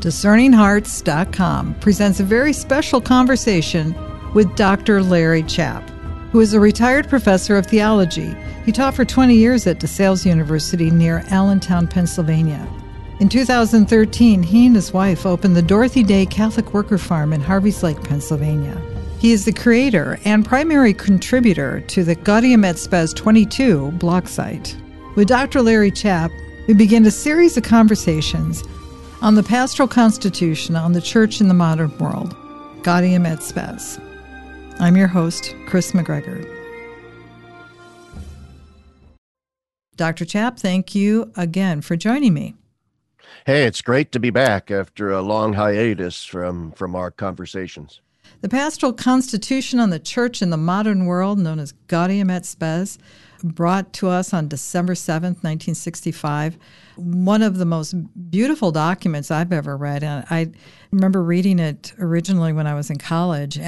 DiscerningHearts.com presents a very special conversation with Dr. Larry Chapp, who is a retired professor of theology. He taught for 20 years at DeSales University near Allentown, Pennsylvania. In 2013, he and his wife opened the Dorothy Day Catholic Worker Farm in Harveys Lake, Pennsylvania. He is the creator and primary contributor to the Gaudium et Spes 22 blog site. With Dr. Larry Chapp, we begin a series of conversations on the pastoral constitution on the church in the modern world, Gaudium et Spes. I'm your host, Kris McGregor. Dr. Chapp, thank you again for joining me. Hey, it's great to be back after a long hiatus from, from our conversations. The pastoral constitution on the church in the modern world, known as Gaudium et Spes, brought to us on December 7th, 1965. One of the most beautiful documents I've ever read. And I remember reading it originally when I was in college.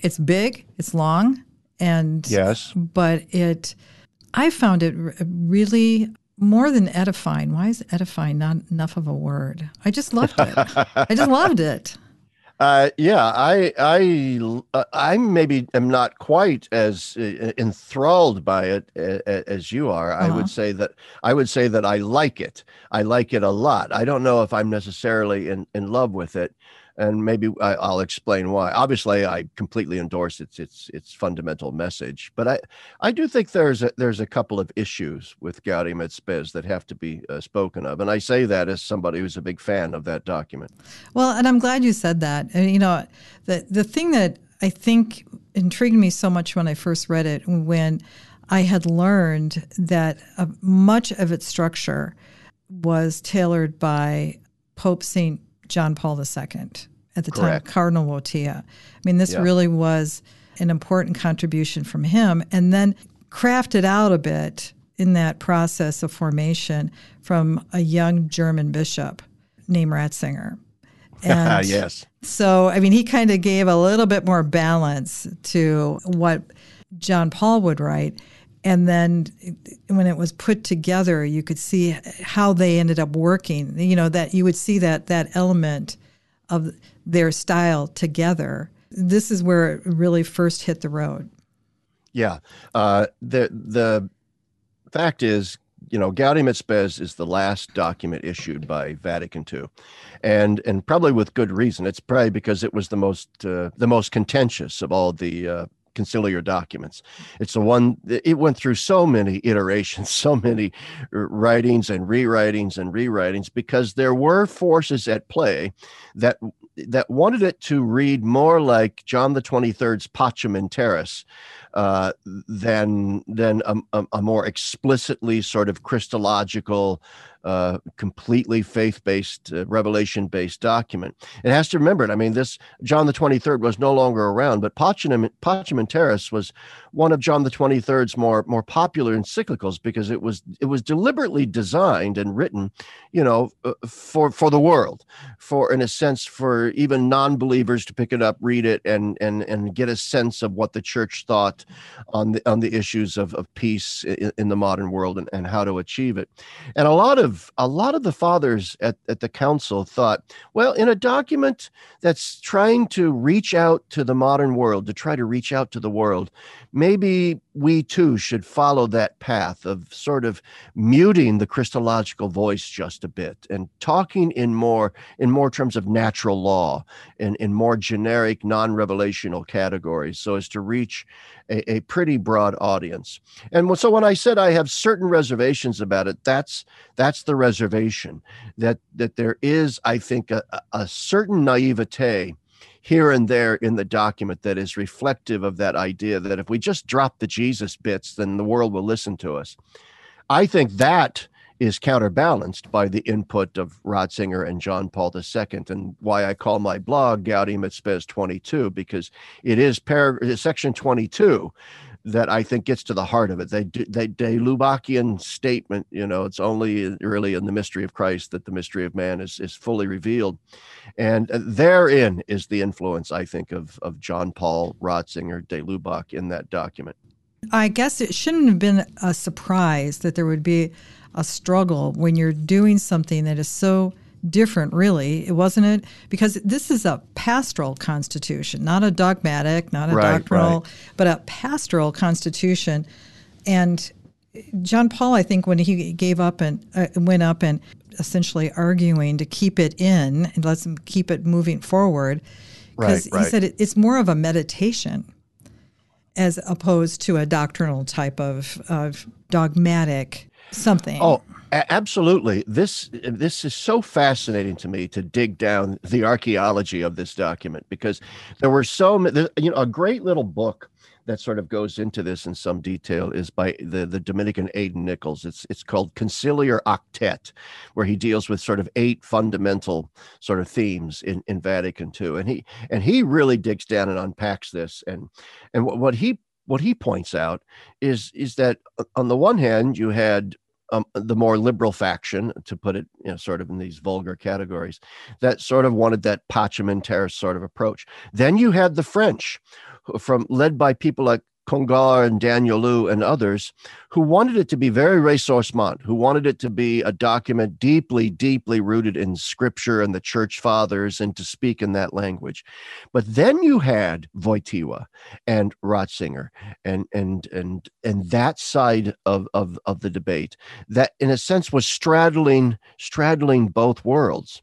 It's big, it's long, and yes, but it, I found it really more than edifying. Why is edifying not enough of a word? I just loved it. I just loved it. Uh, yeah, I, I, uh, I maybe am not quite as uh, enthralled by it as you are. Uh-huh. I would uh-huh. say that I would say that I like it. I like it a lot. I don't know if I'm necessarily in, in love with it, and maybe I, will explain why. Obviously, I completely endorse its its its fundamental message, but I I do think there's a, there's a couple of issues with Gaudium et Spes that have to be uh, spoken of, and I say that as somebody who's a big fan of that document. Well, and I'm glad you said that. And you know, the the thing that I think intrigued me so much when I first read it, when I had learned that uh, much of its structure was tailored by Pope Saint John Paul II at the Correct. time, Cardinal Wojtyla. I mean, this yeah. really was an important contribution from him, and then crafted out a bit in that process of formation from a young German bishop named Ratzinger. And yes. So, I mean, he kind of gave a little bit more balance to what John Paul would write. And then when it was put together, you could see how they ended up working. You know, that you would see that that element of their style together. This is where it really first hit the road. Yeah. Uh, the, the fact is, you know, Gaudium et Spes is the last document issued by Vatican II, and and probably with good reason. It's probably because it was the most uh, the most contentious of all the uh, conciliar documents. It's the one it went through so many iterations, so many writings and rewritings and rewritings because there were forces at play that that wanted it to read more like John the 23rd's Pacem in Terris uh, than than a, a, more explicitly sort of Christological uh, completely faith-based, uh, revelation-based document. It has to remember it. I mean, this John the Twenty Third was no longer around, but Pacem in was one of John the Twenty Third's more more popular encyclicals because it was it was deliberately designed and written, you know, uh, for for the world, for in a sense for even non-believers to pick it up, read it, and and and get a sense of what the church thought on the on the issues of of peace in, in the modern world and, and how to achieve it. And a lot of a lot of the fathers at, at the council thought, well, in a document that's trying to reach out to the modern world, to try to reach out to the world, maybe we too should follow that path of sort of muting the Christological voice just a bit and talking in more in more terms of natural law and in more generic, non-revelational categories, so as to reach a, a pretty broad audience. And so when I said I have certain reservations about it, that's that's the reservation that that there is, I think, a, a certain naivete here and there in the document that is reflective of that idea that if we just drop the Jesus bits, then the world will listen to us. I think that is counterbalanced by the input of Ratzinger and John Paul II, and why I call my blog Gaudium et Spes 22, because it is par- section 22 that I think gets to the heart of it. They they De Lubacian statement, you know, it's only really in the mystery of Christ that the mystery of man is is fully revealed, and uh, therein is the influence I think of of John Paul Ratzinger de Lubac in that document. I guess it shouldn't have been a surprise that there would be a struggle when you're doing something that is so different, really, it wasn't it? Because this is a pastoral constitution, not a dogmatic, not a right, doctrinal, right. but a pastoral constitution. And John Paul, I think, when he gave up and uh, went up and essentially arguing to keep it in and let's keep it moving forward, because right, he said it, it's more of a meditation as opposed to a doctrinal type of, of dogmatic something. Oh, absolutely. This this is so fascinating to me to dig down the archaeology of this document because there were so many. You know, a great little book that sort of goes into this in some detail is by the, the Dominican Aidan Nichols. It's it's called Conciliar Octet, where he deals with sort of eight fundamental sort of themes in, in Vatican II. And he and he really digs down and unpacks this. And and what, what he what he points out is is that uh, on the one hand you had um, the more liberal faction, to put it, you know, sort of in these vulgar categories, that sort of wanted that Pacem in Terris sort of approach. Then you had the French, from led by people like Congar and Daniélou and others who wanted it to be very ressourcement, who wanted it to be a document deeply, deeply rooted in scripture and the church fathers and to speak in that language. But then you had Wojtyła and Ratzinger and and and and that side of, of, of the debate that in a sense was straddling straddling both worlds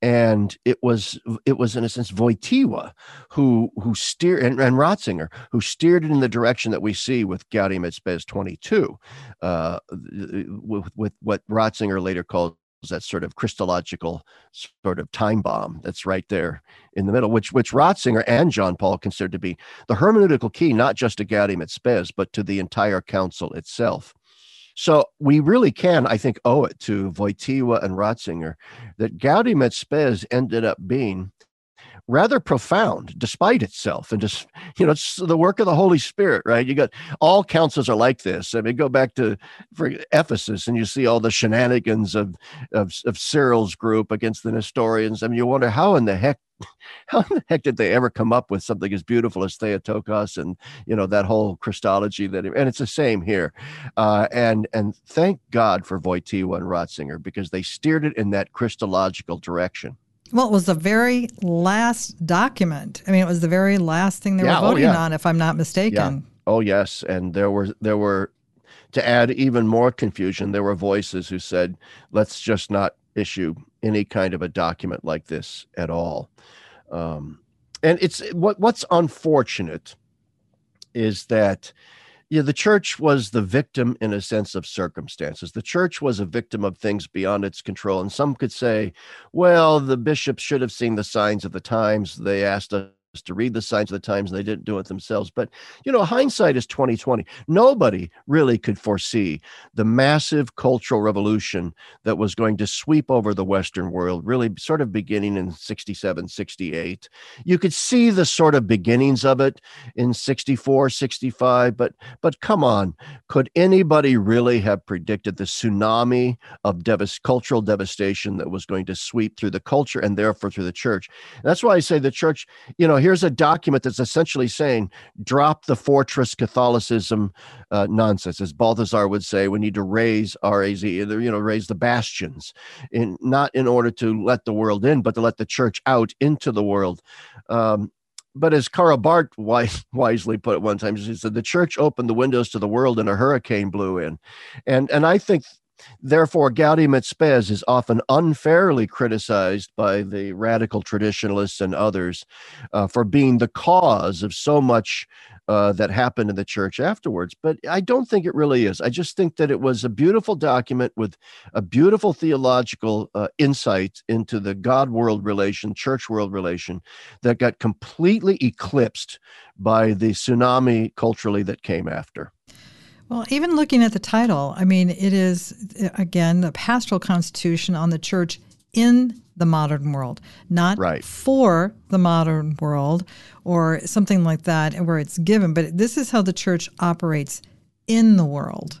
and it was it was in a sense Wojtyła who who steered and, and Ratzinger who steered it in the direction that we see with Gaudium et Spes 22, uh, with, with what Ratzinger later called that sort of Christological sort of time bomb that's right there in the middle, which which Ratzinger and John Paul considered to be the hermeneutical key, not just to Gaudium et Spes, but to the entire council itself. So we really can, I think, owe it to Wojtyła and Ratzinger that Gaudium et Spes ended up being rather profound despite itself and just you know it's the work of the holy spirit right? You got all councils are like this. I mean go back to for ephesus and you see all the shenanigans of of, of cyril's group against the nestorians. I mean you wonder how in the heck how the heck did they ever come up with something as beautiful as Theotokos and you know that whole Christology that and it's the same here, uh, and and thank God for Wojtyła and Ratzinger because they steered it in that Christological direction. Well, it was the very last document. I mean, it was the very last thing they yeah, were oh, voting oh, yeah. on, if I'm not mistaken. Yeah. Oh yes, and there were there were to add even more confusion. There were voices who said, "Let's just not issue any kind of a document like this at all. Um, and it's what what's unfortunate is that yeah, the church was the victim in a sense of circumstances. The church was a victim of things beyond its control. And some could say, well, the bishops should have seen the signs of the times. They asked us to read the signs of the times and they didn't do it themselves. But you know hindsight is 2020 nobody really could foresee the massive cultural revolution that was going to sweep over the western world really sort of beginning in 67 68 you could see the sort of beginnings of it in 64 65 but but come on could anybody really have predicted the tsunami of cultural devastation that was going to sweep through the culture and therefore through the church? That's why i say the church you know here's a document that's essentially saying drop the fortress Catholicism uh, nonsense. As Balthasar would say, we need to raze RAZ, you know, raze the bastions, in not in order to let the world in, but to let the church out into the world. Um, but as Karl Barth wise, wisely put it one time, he said the church opened the windows to the world and a hurricane blew in, and and I think Therefore, Gaudium et Spes is often unfairly criticized by the radical traditionalists and others uh, for being the cause of so much uh, that happened in the church afterwards. But I don't think it really is. I just think that it was a beautiful document with a beautiful theological uh, insight into the God world relation, church world relation that got completely eclipsed by the tsunami culturally that came after. Well, even looking at the title, I mean, it is, again, the pastoral constitution on the church in the modern world, not right. for the modern world or something like that, where it's given, but this is how the church operates in the world.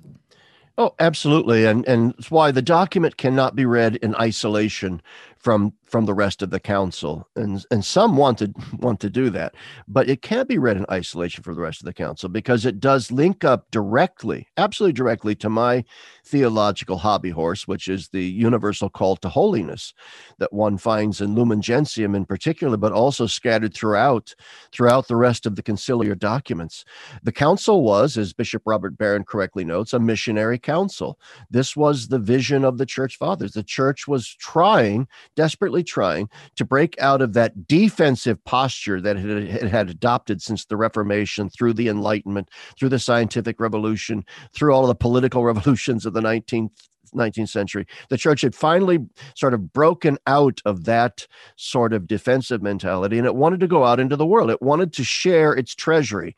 Oh, absolutely. And and it's why the document cannot be read in isolation from from the rest of the council and and some wanted want to do that but it can't be read in isolation for the rest of the council because it does link up directly absolutely directly to my theological hobby horse which is the universal call to holiness that one finds in lumen gentium in particular but also scattered throughout throughout the rest of the conciliar documents. The council was as bishop robert barron correctly notes a missionary council. This was the vision of the church fathers. The church was trying desperately trying to break out of that defensive posture that it had adopted since the Reformation, through the Enlightenment, through the scientific revolution, through all of the political revolutions of the 19th 19th century. The church had finally sort of broken out of that sort of defensive mentality and it wanted to go out into the world. It wanted to share its treasury,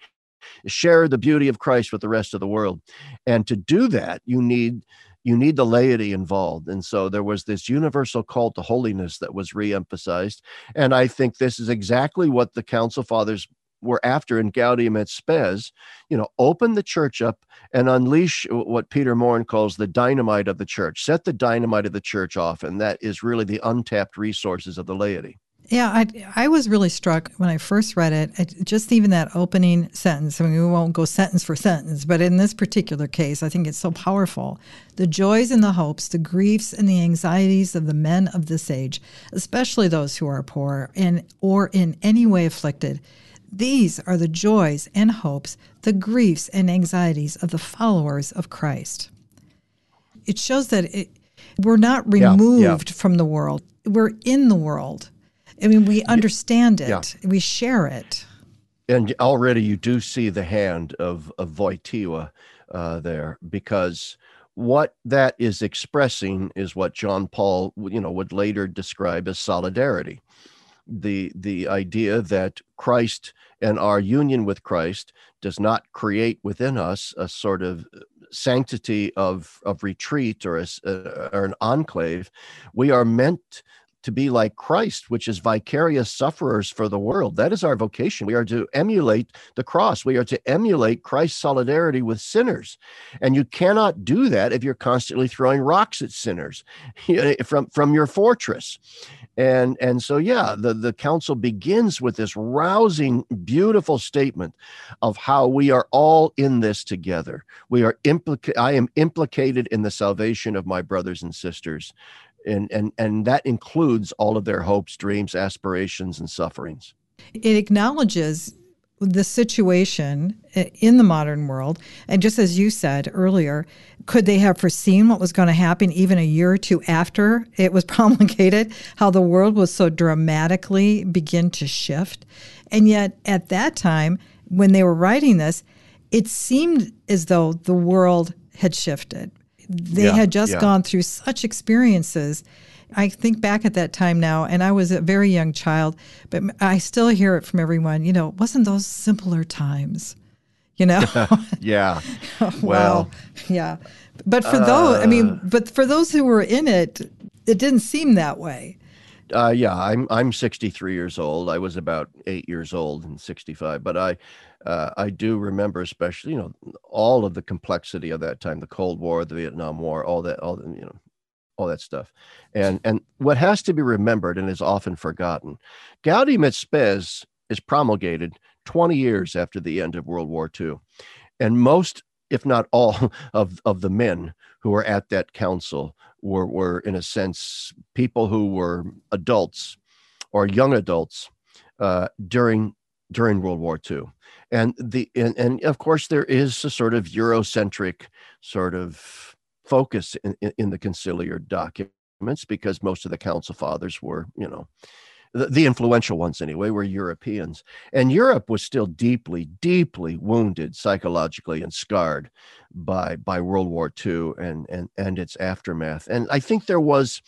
share the beauty of Christ with the rest of the world. And to do that, you need you need the laity involved. And so there was this universal call to holiness that was reemphasized. And I think this is exactly what the Council Fathers were after in Gaudium et Spes, you know, open the church up and unleash what Peter Maurin calls the dynamite of the church. Set the dynamite of the church off, and that is really the untapped resources of the laity. Yeah, I, I was really struck when I first read it. Just even that opening sentence. I mean, we won't go sentence for sentence, but in this particular case, I think it's so powerful. The joys and the hopes, the griefs and the anxieties of the men of this age, especially those who are poor and or in any way afflicted, these are the joys and hopes, the griefs and anxieties of the followers of Christ. It shows that it, we're not removed yeah, yeah. from the world; we're in the world I mean, we understand it, yeah. we share it. And already you do see the hand of, of Wojtyła uh, there because what that is expressing is what John Paul, you know, would later describe as solidarity. The, the idea that Christ and our union with Christ does not create within us a sort of sanctity of, of retreat or, a, uh, or an enclave. We are meant to be like Christ, which is vicarious sufferers for the world. That is our vocation. We are to emulate the cross. We are to emulate Christ's solidarity with sinners. And you cannot do that if you're constantly throwing rocks at sinners from, from your fortress. And, and so, yeah, the, the council begins with this rousing, beautiful statement of how we are all in this together. We are implicated. I am implicated in the salvation of my brothers and sisters and and and that includes all of their hopes dreams aspirations and sufferings. It acknowledges the situation in the modern world. And just as you said earlier could they have foreseen what was going to happen even a year or two after it was promulgated? How the world was so dramatically begin to shift. And yet at that time when they were writing this it seemed as though the world had shifted they yeah, had just yeah. gone through such experiences. I think back at that time now, and I was a very young child, but I still hear it from everyone. You know, wasn't those simpler times? You know? yeah. well, well, yeah. But for uh, those, I mean, but for those who were in it, it didn't seem that way. Uh, yeah, I'm I'm 63 years old. I was about eight years old and 65, but I uh, I do remember, especially you know, all of the complexity of that time, the Cold War, the Vietnam War, all that, all the, you know, all that stuff, and and what has to be remembered and is often forgotten, Gaudium et Spes is promulgated 20 years after the end of World War II, and most, if not all, of of the men who were at that council were were in a sense people who were adults or young adults uh, during during World War II and the and, and of course there is a sort of eurocentric sort of focus in, in, in the conciliar documents because most of the council fathers were you know the, the influential ones anyway were europeans. And europe was still deeply deeply wounded psychologically and scarred by by world war ii and and and its aftermath. And i think there was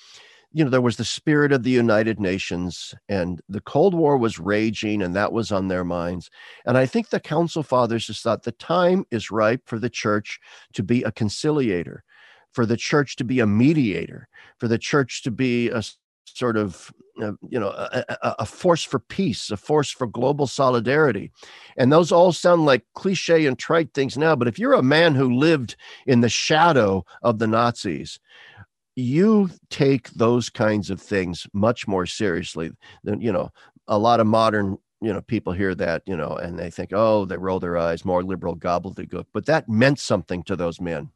you know, there was the spirit of the United Nations, and the Cold War was raging, and that was on their minds. And I think the Council Fathers just thought the time is ripe for the church to be a conciliator, for the church to be a mediator, for the church to be a sort of uh, you know a, a, force for peace a force for global solidarity and those all sound like cliche and trite things now but if you're a man who lived in the shadow of the nazis you take those kinds of things much more seriously than you know a lot of modern you know people hear that you know and they think oh they roll their eyes more liberal gobbledygook but that meant something to those men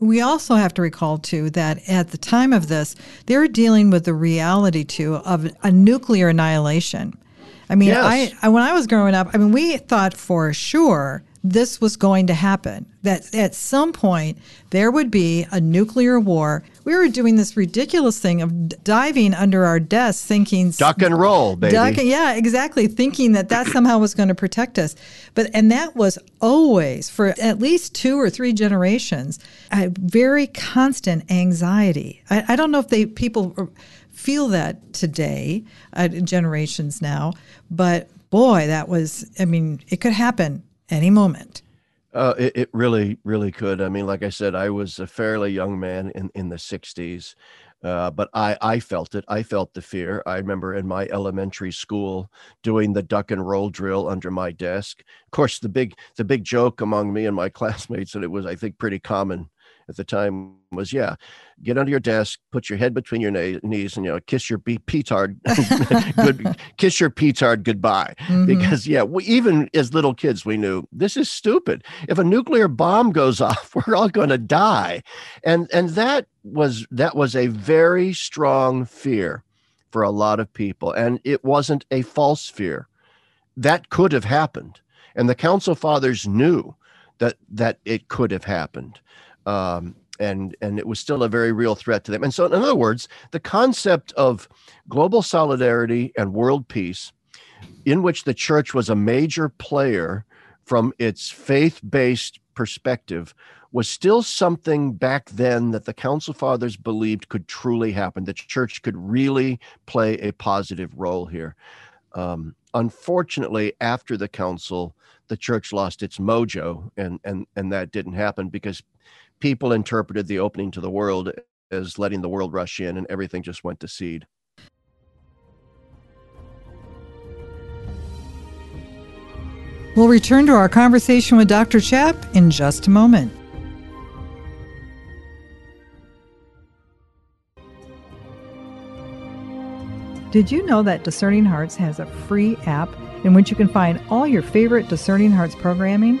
we also have to recall too that at the time of this they were dealing with the reality too of a nuclear annihilation i mean yes. I, I when i was growing up i mean we thought for sure this was going to happen. That at some point there would be a nuclear war. We were doing this ridiculous thing of diving under our desks, thinking duck and roll, baby. Duck, yeah, exactly. Thinking that that somehow was going to protect us, but and that was always for at least two or three generations a very constant anxiety. I, I don't know if they people feel that today, uh, generations now, but boy, that was. I mean, it could happen any moment. Uh, it, it really, really could. I mean, like I said, I was a fairly young man in, in the 60s, uh, but I, I felt it. I felt the fear. I remember in my elementary school doing the duck and roll drill under my desk. Of course, the big the big joke among me and my classmates, and it was, I think, pretty common at the time was yeah get under your desk put your head between your na- knees and you know kiss your be- petard good kiss your petard goodbye. Mm-hmm. because yeah we, even as little kids we knew this is stupid. If a nuclear bomb goes off we're all going to die. And and that was that was a very strong fear for a lot of people. And it wasn't a false fear. That could have happened. And the council fathers knew that that it could have happened um, and and it was still a very real threat to them. And so, in other words, the concept of global solidarity and world peace, in which the church was a major player from its faith-based perspective, was still something back then that the Council Fathers believed could truly happen. The church could really play a positive role here. Um, unfortunately, after the council, the church lost its mojo, and and and that didn't happen because people interpreted the opening to the world as letting the world rush in and everything just went to seed. We'll return to our conversation with Dr. Chapp in just a moment. Did you know that Discerning Hearts has a free app in which you can find all your favorite Discerning Hearts programming?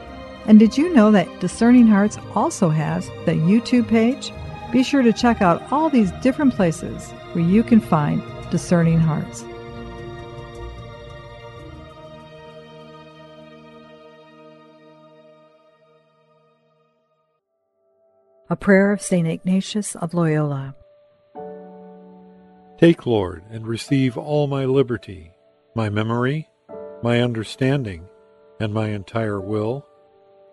And did you know that Discerning Hearts also has the YouTube page? Be sure to check out all these different places where you can find Discerning Hearts. A prayer of St. Ignatius of Loyola. Take, Lord, and receive all my liberty, my memory, my understanding, and my entire will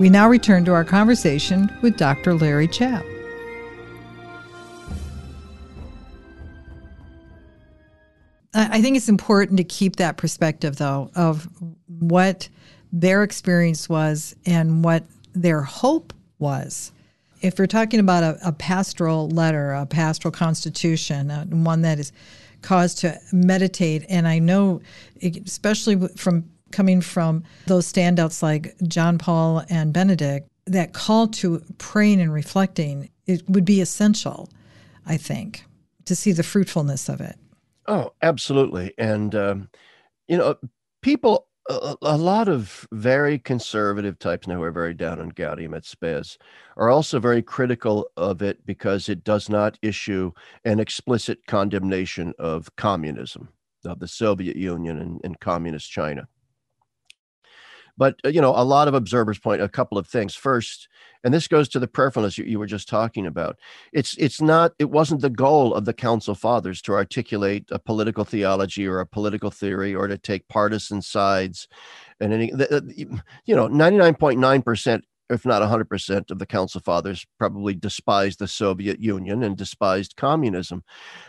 We now return to our conversation with Dr. Larry Chapp. I think it's important to keep that perspective, though, of what their experience was and what their hope was. If you're talking about a, a pastoral letter, a pastoral constitution, uh, one that is caused to meditate, and I know, especially from coming from those standouts like John Paul and Benedict, that call to praying and reflecting it would be essential, I think, to see the fruitfulness of it. Oh, absolutely. And, um, you know, people, a, a, lot of very conservative types now who are very down on Gaudium et Spes are also very critical of it because it does not issue an explicit condemnation of communism, of the Soviet Union and, and communist China. But uh, you know, a lot of observers point a couple of things. First, and this goes to the prayerfulness you, you were just talking about. It's it's not it wasn't the goal of the Council Fathers to articulate a political theology or a political theory or to take partisan sides. And any, you know, ninety nine point nine percent if not 100% of the Council Fathers probably despised the Soviet Union and despised communism.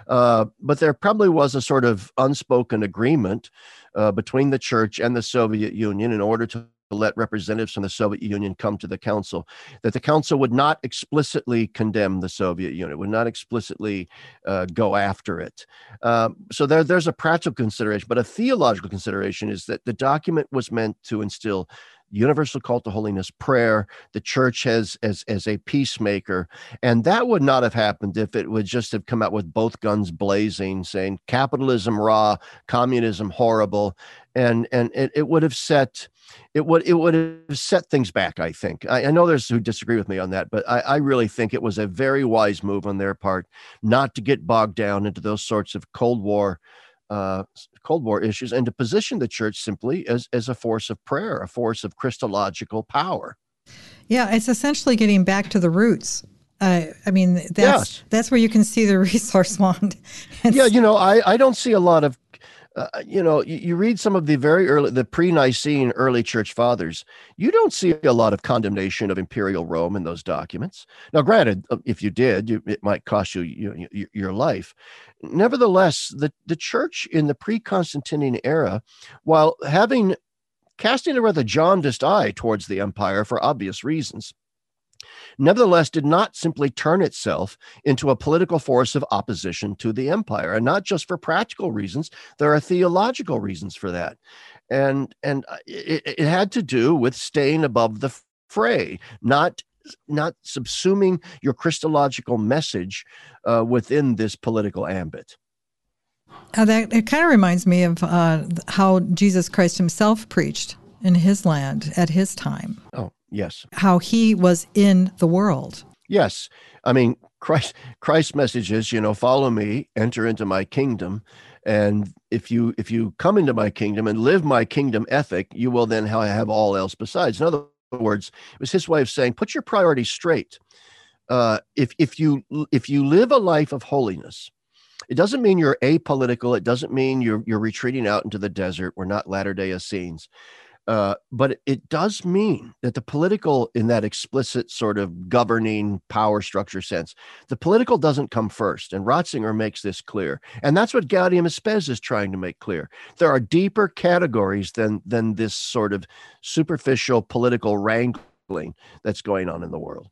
Uh, but there probably was a sort of unspoken agreement uh, between the church and the Soviet Union in order to let representatives from the Soviet Union come to the council, that the council would not explicitly condemn the Soviet Union, would not explicitly uh, go after it. Um, so there, there's a practical consideration, but a theological consideration is that the document was meant to instill universal call to holiness prayer the church has as as a peacemaker. And that would not have happened if it would just have come out with both guns blazing saying capitalism raw communism horrible. And and it, it would have set it would it would have set things back i think. I, I know there's who disagree with me on that but I, I really think it was a very wise move on their part not to get bogged down into those sorts of cold war uh, Cold War issues and to position the church simply as, as a force of prayer, a force of Christological power. Yeah, it's essentially getting back to the roots. Uh, I mean, that's yes. that's where you can see the ressourcement. yeah, you know, I, I don't see a lot of uh, you know, you, you, read some of the very early, the pre-Nicene early church fathers. You don't see a lot of condemnation of imperial Rome in those documents. Now, granted, uh, if you did, you, it might cost you, you, you your life. Nevertheless, the the church in the pre-Constantinian era, while having casting a rather jaundiced eye towards the empire for obvious reasons, nevertheless did not simply turn itself into a political force of opposition to the empire. And not just for practical reasons there are theological reasons for that. And and uh, it, it had to do with staying above the fray not not subsuming your christological message uh, within this political ambit. Uh, that it kind of reminds me of uh, how Jesus Christ himself preached in his land at his time. Oh, Yes. How he was in the world. Yes. I mean, Christ Christ's message is, you know, follow me, enter into my kingdom. And if you if you come into my kingdom and live my kingdom ethic, you will then have all else besides. In other words, it was his way of saying, put your priorities straight. Uh, if if you if you live a life of holiness, it doesn't mean you're apolitical. It doesn't mean you're you're retreating out into the desert. We're not Latter Day Essenes. Uh, but it does mean that the political, in that explicit sort of governing power structure sense, the political doesn't come first. And Ratzinger makes this clear. And that's what Gaudium et Spes is trying to make clear. There are deeper categories than, than this sort of superficial political wrangling that's going on in the world.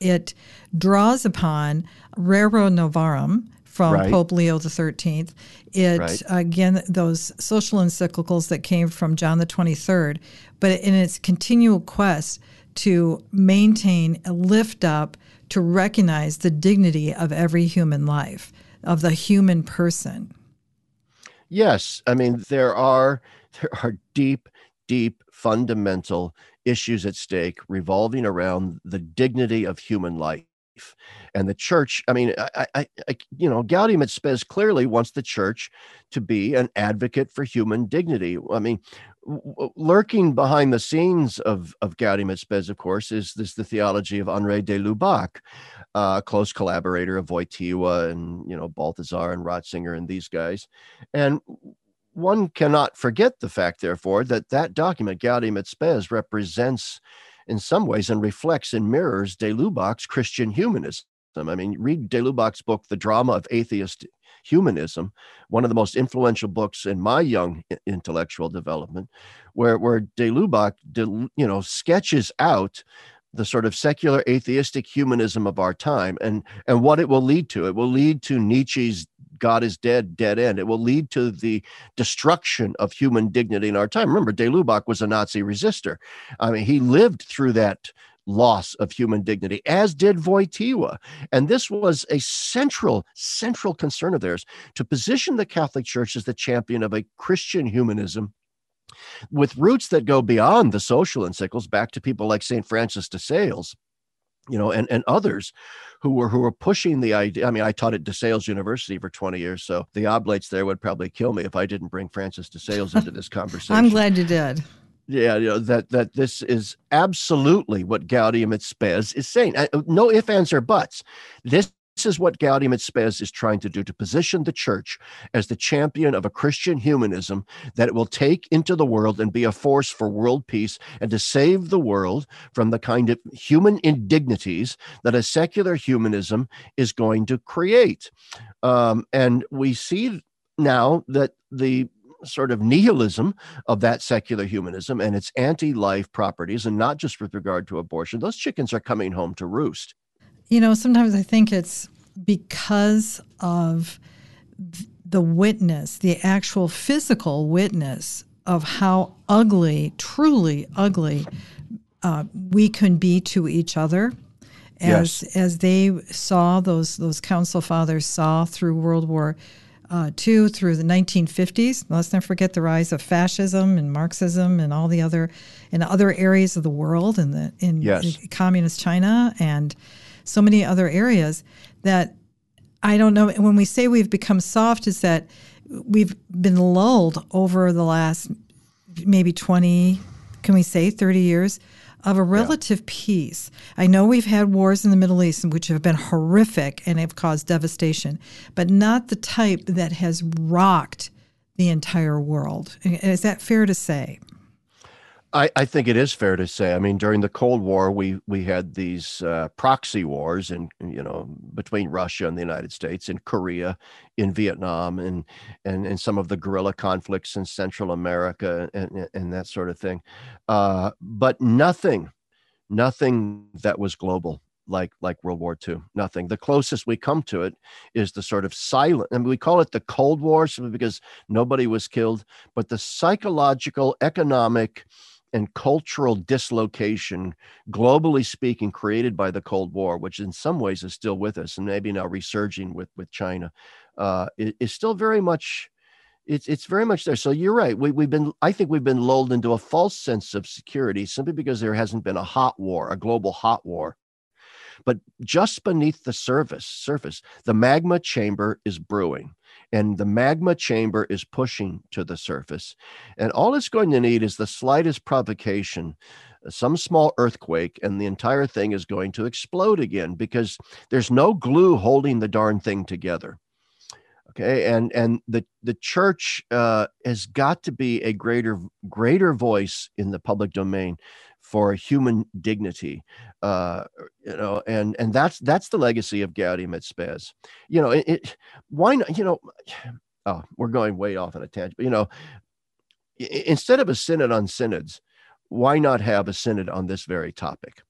It draws upon Rerum Novarum, from right. Pope Leo XIII. It right. again those social encyclicals that came from John the Twenty Third, but in its continual quest to maintain, lift up, to recognize the dignity of every human life, of the human person. Yes, I mean there are there are deep, deep, fundamental issues at stake revolving around the dignity of human life and the church i mean I, I, I, you know gaudium et spes clearly wants the church to be an advocate for human dignity. I mean lurking behind the scenes of of gaudium et spes of course is this the theology of henri de lubac uh, close collaborator of wojtyla and you know balthasar and ratzinger and these guys. And one cannot forget the fact therefore that that document gaudium et spes represents in some ways and reflects and mirrors de Lubac's Christian humanism. I mean, read de Lubac's book, The Drama of Atheist Humanism, one of the most influential books in my young intellectual development, where, where de Lubac, de, you know, sketches out the sort of secular atheistic humanism of our time and and what it will lead to it will lead to nietzsche's God is dead, dead end. It will lead to the destruction of human dignity in our time. Remember, de Lubac was a Nazi resistor. I mean, he lived through that loss of human dignity, as did Wojtyła. And this was a central, central concern of theirs to position the Catholic Church as the champion of a Christian humanism with roots that go beyond the social encyclicals back to people like St. Francis de Sales you know, and, and others who were who were pushing the idea. I mean, I taught at DeSales University for 20 years, so the oblates there would probably kill me if I didn't bring Francis DeSales into this conversation. I'm glad you did. Yeah, you know that that this is absolutely what Gaudium et Spes is saying. No ifs, ands, or buts. This this is what Gaudium et Spes is trying to do to position the church as the champion of a Christian humanism that it will take into the world and be a force for world peace and to save the world from the kind of human indignities that a secular humanism is going to create. Um, and we see now that the sort of nihilism of that secular humanism and its anti life properties, and not just with regard to abortion, those chickens are coming home to roost. You know, sometimes I think it's because of the witness, the actual physical witness of how ugly, truly ugly, uh, we can be to each other. As yes. as they saw those those council fathers saw through World War uh, II through the 1950s. Let's not forget the rise of fascism and Marxism and all the other in other areas of the world in the in, yes. in communist China and so many other areas that I don't know. When we say we've become soft, is that we've been lulled over the last maybe 20, can we say 30 years of a relative yeah. peace. I know we've had wars in the Middle East which have been horrific and have caused devastation, but not the type that has rocked the entire world. Is that fair to say? I, I, think it is fair to say. I mean, during the Cold War, we we had these uh, proxy wars, and you know, between Russia and the United States, in Korea, in Vietnam, and and and some of the guerrilla conflicts in Central America, and and that sort of thing. Uh, but nothing, nothing that was global like like World War II. Nothing. The closest we come to it is the sort of silent, I and we call it the Cold War simply because nobody was killed, but the psychological, economic and cultural dislocation, globally speaking, created by the Cold War, which in some ways is still with us and maybe now resurging with with China, uh, is still very much. It's it's very much there. So you're right. We we've been. I think we've been lulled into a false sense of security simply because there hasn't been a hot war, a global hot war. But just beneath the surface, surface, the magma chamber is brewing and the magma chamber is pushing to the surface. And all it's going to need is the slightest provocation, some small earthquake, and the entire thing is going to explode again because there's no glue holding the darn thing together. Okay, and and the the church uh, has got to be a greater greater voice in the public domain for human dignity uh, you know and and that's that's the legacy of gaudium et you know it, it, why not you know oh we're going way off on a tangent but you know instead of a synod on synods why not have a synod on this very topic?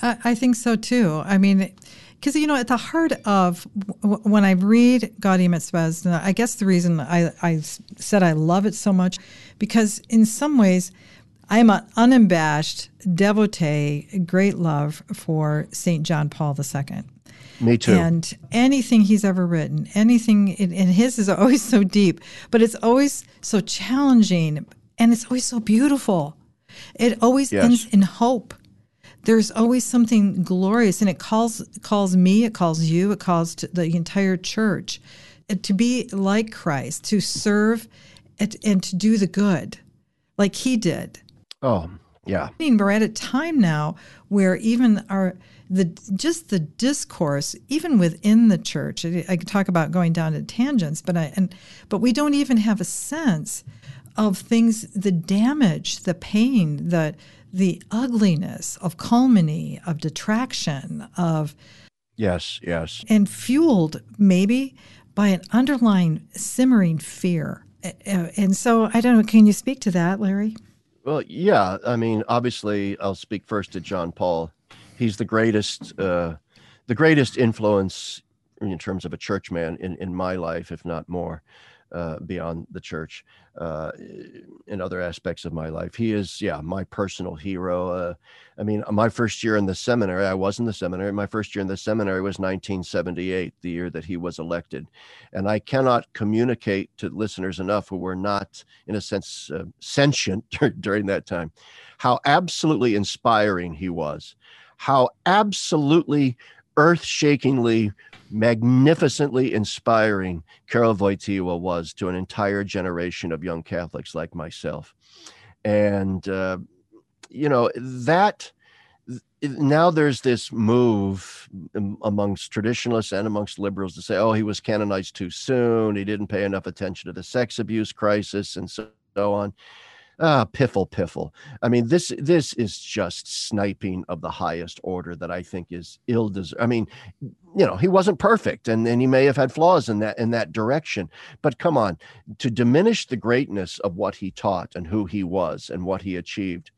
I, I think so too. I mean because you know at the heart of when i read gaudium et spes i guess the reason I, I said i love it so much because in some ways I am an unabashed devotee, great love for St. John Paul II. Me too. And anything he's ever written, anything, and his is always so deep, but it's always so challenging and it's always so beautiful. It always yes. ends in hope. There's always something glorious, and it calls calls me, it calls you, it calls the entire church uh, to be like Christ, to serve and to do the good, like He did. Oh, yeah. I mean, We're at a time now where even our the just the discourse, even within the church, I could talk about going down to tangents, but I and but we don't even have a sense of things, the damage, the pain, the the ugliness of calumny, of detraction, of yes, yes, and fueled maybe by an underlying simmering fear. And so I don't know. Can you speak to that, Larry? Well, yeah. I mean, obviously, I'll speak first to John Paul. He's the greatest, uh, the greatest influence in terms of a churchman in in my life, if not more uh, beyond the church uh, in other aspects of my life. He is, yeah, my personal hero. Uh, I mean, my first year in the seminary, I was in the seminary. My first year in the seminary was 1978, the year that he was elected. And I cannot communicate to listeners enough who were not, in a sense, uh, sentient during that time, how absolutely inspiring he was, how absolutely earth shakingly magnificently inspiring Karol Wojtyła was to an entire generation of young Catholics like myself. And, uh, you know, that now there's this move amongst traditionalists and amongst liberals to say, oh, he was canonized too soon. He didn't pay enough attention to the sex abuse crisis and so on. Ah, piffle, piffle. I mean, this this is just sniping of the highest order that I think is ill deserved. I mean, you know, he wasn't perfect, and, and he may have had flaws in that in that direction. But come on, to diminish the greatness of what he taught and who he was and what he achieved,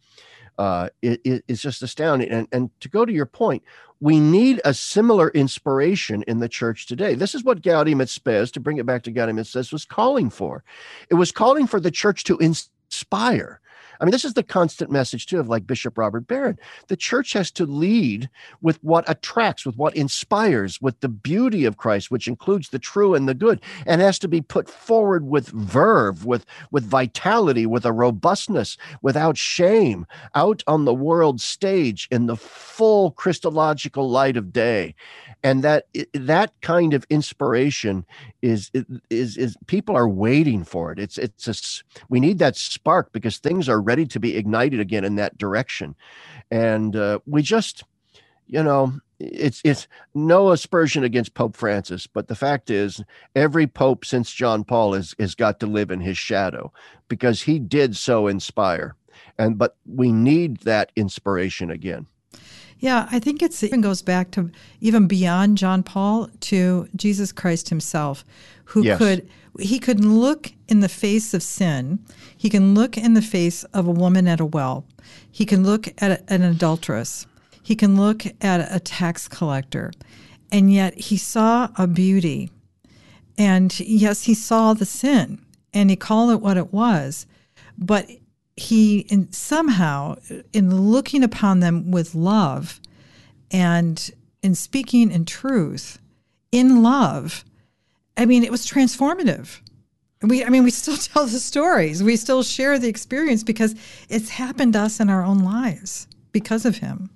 uh, it, it's just astounding. And and to go to your point, we need a similar inspiration in the church today. This is what Gaudium et Spes, to bring it back to Gaudium et Spes, was calling for. It was calling for the church to inst- inspire. I mean, this is the constant message, too, of like Bishop Robert Barron. The church has to lead with what attracts, with what inspires, with the beauty of Christ, which includes the true and the good, and has to be put forward with verve, with, with vitality, with a robustness, without shame, out on the world stage in the full Christological light of day and that that kind of inspiration is is is people are waiting for it it's it's a we need that spark because things are ready to be ignited again in that direction and uh, we just you know it's it's no aspersion against Pope Francis, but the fact is, every pope since John Paul has has got to live in his shadow because he did so inspire, and but we need that inspiration again. Yeah, I think it's, it even goes back to even beyond John Paul to Jesus Christ himself, who yes. could he could look in the face of sin. He can look in the face of a woman at a well. He can look at an adulteress. He can look at a tax collector. And yet he saw a beauty. And yes, he saw the sin and he called it what it was. But he in, somehow in looking upon them with love and in speaking in truth in love i mean it was transformative. We i mean we still tell the stories. We still share the experience because it's happened to us in our own lives because of him.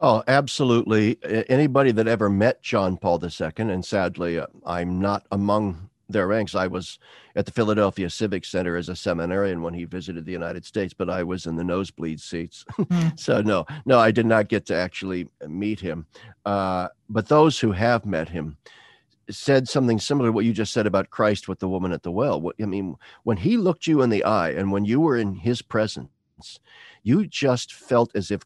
Oh, absolutely. Anybody that ever met John Paul II, and sadly, uh, I'm not among their ranks. I was at the Philadelphia Civic Center as a seminarian when he visited the United States, but I was in the nosebleed seats. Mm. so no, no, I did not get to actually meet him. Uh, but those who have met him said something similar to what you just said about Christ with the woman at the well. What, I mean, when he looked you in the eye and when you were in his presence, you just felt as if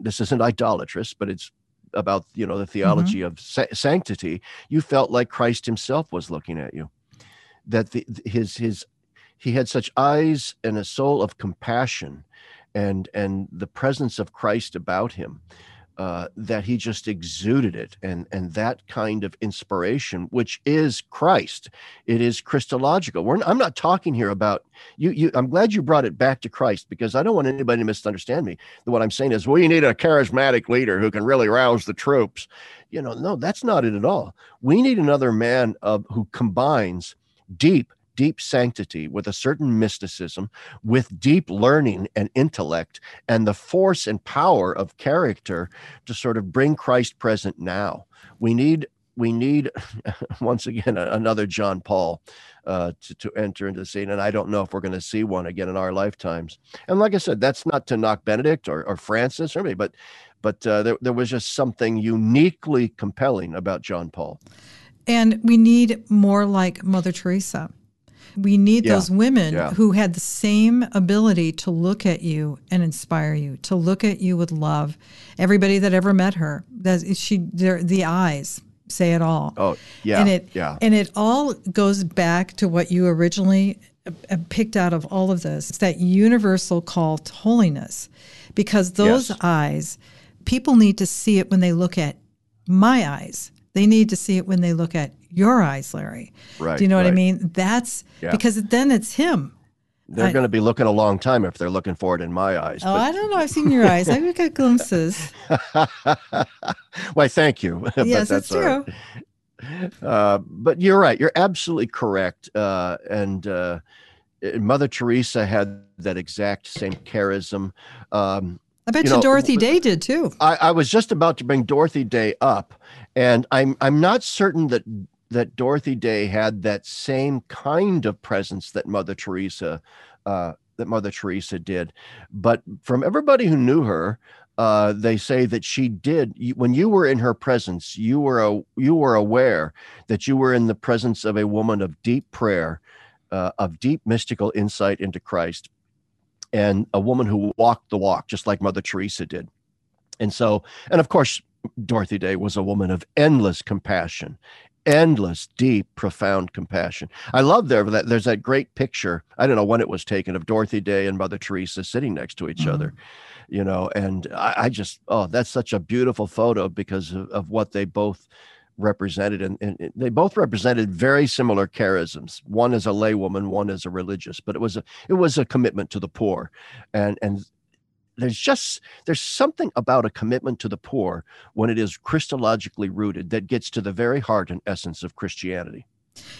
this isn't idolatrous, but it's about you know the theology mm-hmm. of sa- sanctity you felt like christ himself was looking at you that the, his his he had such eyes and a soul of compassion and and the presence of christ about him uh, that he just exuded it and and that kind of inspiration which is christ. It is christological. We're, i'm not talking here about you you i'm glad you brought it back to christ because i don't want anybody to misunderstand me. What i'm saying is we need a charismatic leader who can really rouse the troops. You know no that's not it at all. We need another man of who combines deep deep sanctity, with a certain mysticism, with deep learning and intellect, and the force and power of character to sort of bring Christ present now. We need we need once again another John Paul uh, to, to enter into the scene. And I don't know if we're going to see one again in our lifetimes. And like I said, that's not to knock Benedict or, or Francis or me, but but uh, there, there was just something uniquely compelling about John Paul. And we need more like Mother Teresa We need Yeah. those women Yeah. who had the same ability to look at you and inspire you, to look at you with love. Everybody that ever met her, that she, the eyes say it all. Oh, yeah, and it yeah. and it all goes back to what you originally uh, picked out of all of this. It's that universal call to holiness, because those Yes. eyes, people need to see it when they look at my eyes. They need to see it when they look at your eyes, Larry. Right, Do you know what I mean? That's Yeah. because then it's him. They're going to be looking a long time if they're looking for it in my eyes. Oh, I don't know. I've seen your eyes. I've got glimpses. Why, thank you. Yes, that's it's true. right. Uh, but you're right. You're absolutely correct. Uh, and uh, Mother Teresa had that exact same charism. Um, I bet you you, know, Dorothy Day did too. I, I was just about to bring Dorothy Day up, and I'm I'm not certain that that Dorothy Day had that same kind of presence that Mother Teresa uh, that Mother Teresa did. But from everybody who knew her, uh, they say that she did. When you were in her presence, you were a, you were aware that you were in the presence of a woman of deep prayer, uh, of deep mystical insight into Christ, and a woman who walked the walk, just like Mother Teresa did. And so, and of course, Dorothy Day was a woman of endless compassion, endless, deep, profound compassion. I love there that there's that great picture. I don't know when it was taken of Dorothy Day and Mother Teresa sitting next to each Mhm. other, you know, and I, I just, oh, that's such a beautiful photo because of, of what they both represented and, and they both represented very similar charisms one as a laywoman one as a religious but it was a it was a commitment to the poor and and there's just there's something about a commitment to the poor when it is christologically rooted that gets to the very heart and essence of christianity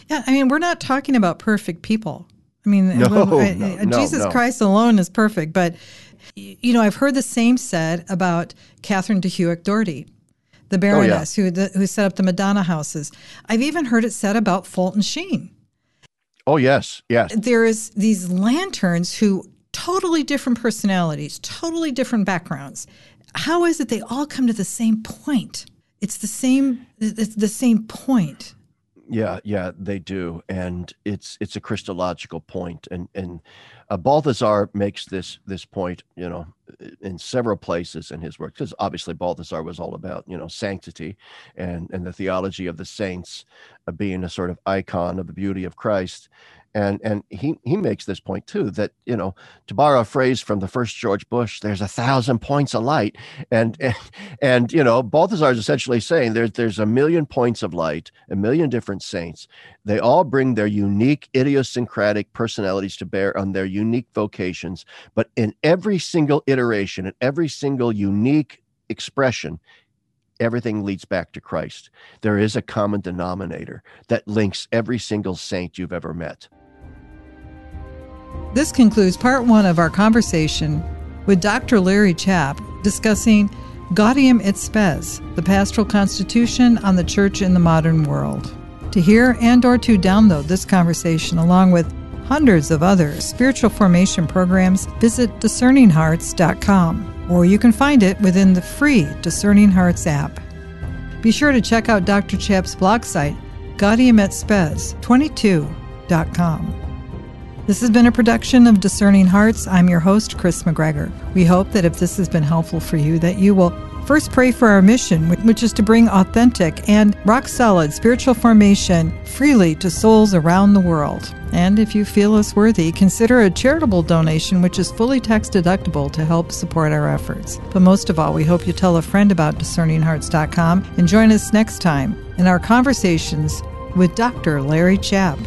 Yeah, I mean, we're not talking about perfect people. I mean, No, I- no, Jesus. Christ alone is perfect. But, you know, I've heard the same said about Catherine de Hueck Doherty, the oh, Baroness who, the, who set up the Madonna houses. I've even heard it said about Fulton Sheen. oh yes yes There is these lanterns who totally different personalities, totally different backgrounds. How is it they all come to the same point? It's the same. It's the same point. Yeah, yeah, they do, and it's it's a Christological point, and and uh, Balthasar makes this this point, you know, in several places in his work, because obviously Balthasar was all about you know sanctity, and and the theology of the saints uh, being a sort of icon of the beauty of Christ, and and he he makes this point too that you know to borrow a phrase from the first George Bush, there's a thousand points of light, and and, and you know Balthasar is essentially saying there's there's a million points of light, a million different saints. They all bring their unique idiosyncratic personalities to bear on their unique vocations, but in every single iteration, in every single unique expression, everything leads back to Christ. There is a common denominator that links every single saint you've ever met. This concludes part one of our conversation with Dr. Larry Chapp discussing Gaudium et Spes, the pastoral constitution on the church in the modern world. To hear and or to download this conversation along with hundreds of other spiritual formation programs, visit discerninghearts.com or you can find it within the free Discerning Hearts app. Be sure to check out Dr. Chapp's blog site, gaudiumetspes22.com. This has been a production of Discerning Hearts. I'm your host, Kris McGregor. We hope that if this has been helpful for you, that you will first pray for our mission, which is to bring authentic and rock solid spiritual formation freely to souls around the world. And if you feel us worthy, consider a charitable donation, which is fully tax deductible to help support our efforts. But most of all, we hope you tell a friend about discerninghearts.com and join us next time in our conversations with Dr. Larry Chapp.